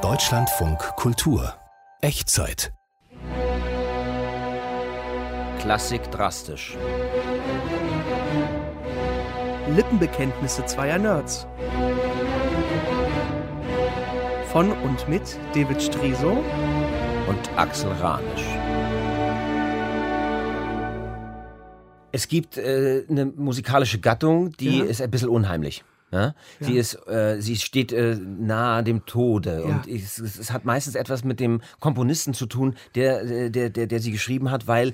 Deutschlandfunk Kultur Echtzeit Klassik drastisch. Lippenbekenntnisse zweier Nerds. Von und mit David Striso und Axel Ranisch. Es gibt äh, eine musikalische Gattung, die Ja. ist ein bisschen unheimlich. Ja? Sie, Ja. ist, äh, sie steht äh, nahe dem Tode Ja. und es, es, hat meistens etwas mit dem Komponisten zu tun, der, äh, der, der, der sie geschrieben hat, weil,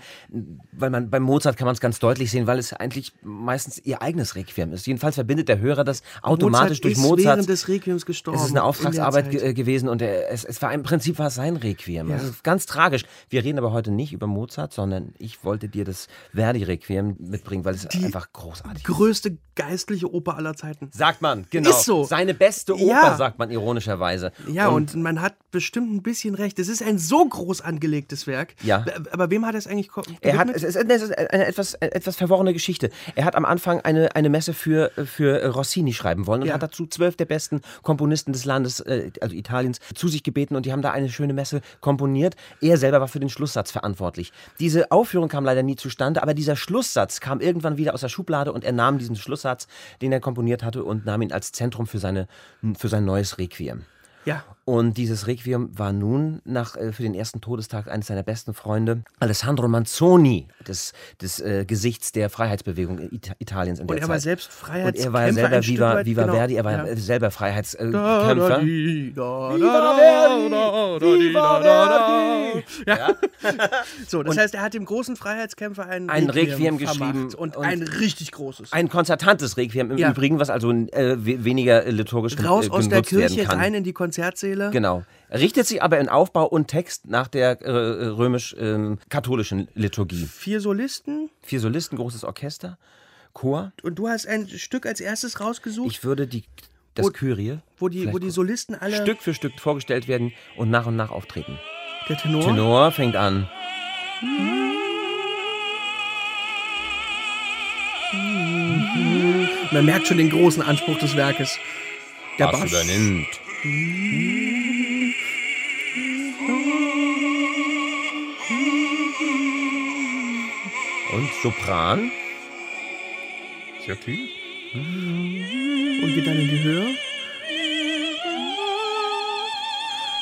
weil man bei Mozart kann man es ganz deutlich sehen, weil es eigentlich meistens ihr eigenes Requiem ist. Jedenfalls verbindet der Hörer das automatisch Mozart durch ist Mozart. während des Requiems gestorben. Es ist eine in Auftragsarbeit ge gewesen und er, es, es war im Prinzip war es sein Requiem. Das ist ganz tragisch. Wir reden aber heute nicht über Mozart, sondern ich wollte dir das Verdi-Requiem mitbringen, weil es Die einfach großartig ist. Größte geistliche Oper aller Zeiten. Sagt man, genau. Ist so. Seine beste Oper, Ja. sagt man ironischerweise. Ja, und, man hat bestimmt ein bisschen recht. Es ist ein so groß angelegtes Werk. Ja. Aber wem hat es eigentlich ko- Er hat, gewidmet? es ist, ist eine etwas, etwas verworrene Geschichte. Er hat am Anfang eine, eine Messe für, für Rossini schreiben wollen und Ja. hat dazu zwölf der besten Komponisten des Landes, äh, also Italiens, zu sich gebeten und die haben da eine schöne Messe komponiert. Er selber war für den Schlusssatz verantwortlich. Diese Aufführung kam leider nie zustande, aber dieser Schlusssatz kam irgendwann wieder aus der Schublade und er nahm diesen Schlusssatz, den er komponiert hatte, und nahm ihn als Zentrum für, seine, für sein neues Requiem. ja. Und dieses Requiem war nun nach, äh, für den ersten Todestag eines seiner besten Freunde, Alessandro Manzoni, des, des äh, Gesichts der Freiheitsbewegung It Italiens in Und der er war Zeit. selbst Und Freiheitskämpfer. er war ja selber Viva, weit, Viva genau. Verdi, er war Ja. selber Freiheitskämpfer. Ja. So, das heißt, er hat dem großen Freiheitskämpfer ein, Ein Requiem vermacht geschrieben Und, und- ein richtig großes. Ein konzertantes Requiem im Ja. Übrigen, was also äh, we weniger liturgisch Raus äh, aus der genutzt Kirche, rein in die Konzertsäle. Genau. Richtet sich aber in Aufbau und Text nach der äh, römisch-katholischen Liturgie. Vier Solisten. Vier Solisten, großes Orchester, Chor. Und du hast ein Stück als erstes rausgesucht, Ich würde die, das Wo- Kyrie wo die, wo die Solisten alle. Stück für Stück vorgestellt werden und nach und nach auftreten. Der Tenor. Tenor fängt an. Man merkt schon den großen Anspruch des Werkes. Der Bass Bass. übernimmt. Und Sopran. Sehr tief. Und geht dann in die Höhe.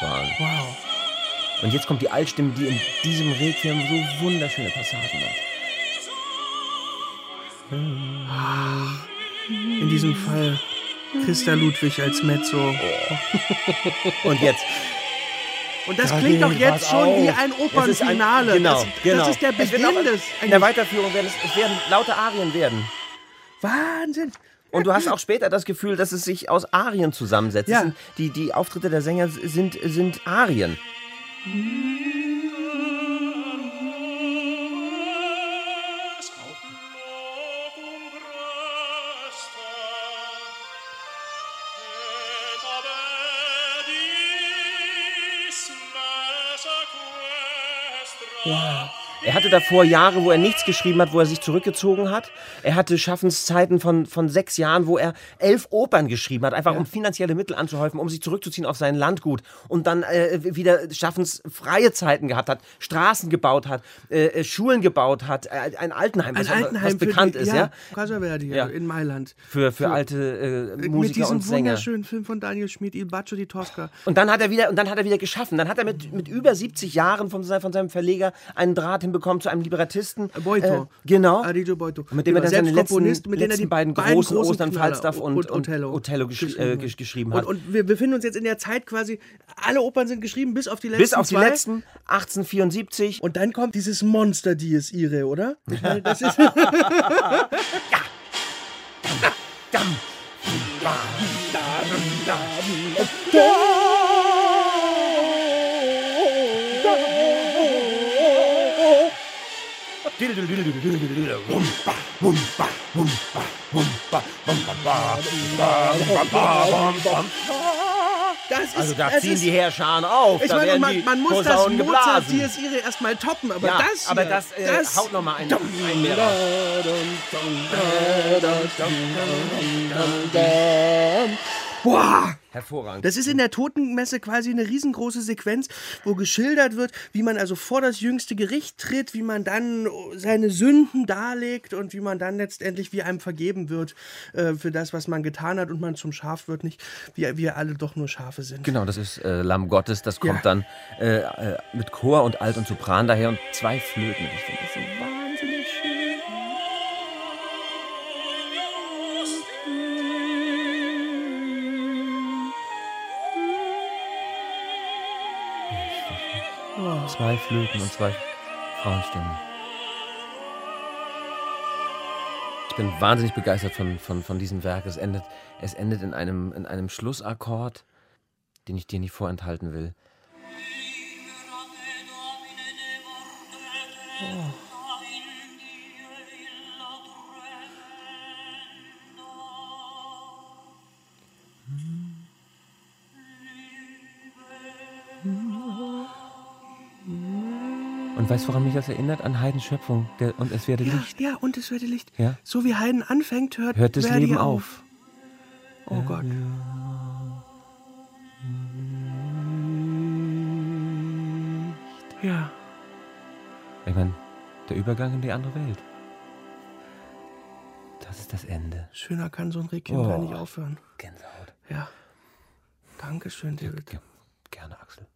Sopran. Wow. Und jetzt kommt die Altstimme, die in diesem Requiem so wunderschöne Passagen hat. In diesem Fall Christa Ludwig als Mezzo. Und jetzt. Und das Da klingt doch jetzt schon wie auf. ein Es ist Opernfinale. Ein, genau, das, genau. das ist der Beginn auch- des. In der Weiterführung werden es, es werden laute Arien werden. Wahnsinn. Und du hast auch später das Gefühl, dass es sich aus Arien zusammensetzt. Ja. Sind, die, die Auftritte der Sänger sind, sind Arien. Wow. Er hatte davor Jahre, wo er nichts geschrieben hat, wo er sich zurückgezogen hat. Er hatte Schaffenszeiten von, von sechs Jahren, wo er elf Opern geschrieben hat, einfach um finanzielle Mittel anzuhäufen, um sich zurückzuziehen auf sein Landgut. Und dann äh, wieder schaffensfreie Zeiten gehabt hat, Straßen gebaut hat, äh, äh, Schulen gebaut hat, äh, ein Altenheim, Ein was, Altenheim was für bekannt die, ist, ja. Casa Verdi Ja. in Mailand. Für, für alte äh, Mit Musiker diesem und Sänger. wunderschönen Film von Daniel Schmid, Il Bacio di Tosca. Und dann hat er wieder, und dann hat er wieder geschaffen. Dann hat er mit, mit über 70 Jahren von, seinem- von seinem Verleger einen Draht hinbekommen zu einem Librettisten. Boito. Äh, genau. Adigio Boito. Mit dem er dann seine letzten, mit dem er letzten die beiden beiden großen, großen Ostern, Falstaff und, und und Othello Othello, gesch geschrieben äh, geschrieben Und, hat. und wir befinden uns jetzt in der Zeit quasi, alle Opern sind geschrieben, bis auf die letzten Bis auf die zwei. letzten 1874. Und dann kommt dieses Monster Dies Irae, oder? Ich meine, das ist Dam. Das ist, Also da ziehen ist, die Heerscharen auf. Ich meine, man, man muss das Mozart Irae erstmal toppen, aber Ja, das aber hier, das, äh, haut noch mal einen- einen mehr raus. Boah! Hervorragend. Das ist in der Totenmesse quasi eine riesengroße Sequenz, wo geschildert wird, wie man also vor das jüngste Gericht tritt, wie man dann seine Sünden darlegt und wie man dann letztendlich wie einem vergeben wird äh, für das, was man getan hat und man zum Schaf wird, nicht wie wir alle doch nur Schafe sind. Genau, das ist äh, Lamm Gottes. Das kommt Ja. dann äh, äh, mit Chor und Alt und Sopran daher und zwei Flöten. Ich finde das so Zwei Flöten und zwei Frauenstimmen. Ich bin wahnsinnig begeistert von, von, von diesem Werk. Es endet, es endet in, einem, in einem Schlussakkord, den ich dir nicht vorenthalten will. Und weißt du, woran mich das erinnert? An Heidens Schöpfung. Der, und es werde Ja, Licht. ja, und es werde Licht. Ja. So wie Heiden anfängt, hört, Hört das Leben auf. Oh Gott. Ja. Ich meine, der Übergang in die andere Welt. Das ist das Ende. Schöner kann so ein Requiem Oh. gar nicht aufhören. Gänsehaut. Ja. Dankeschön, David. Ge- Gerne, Axel.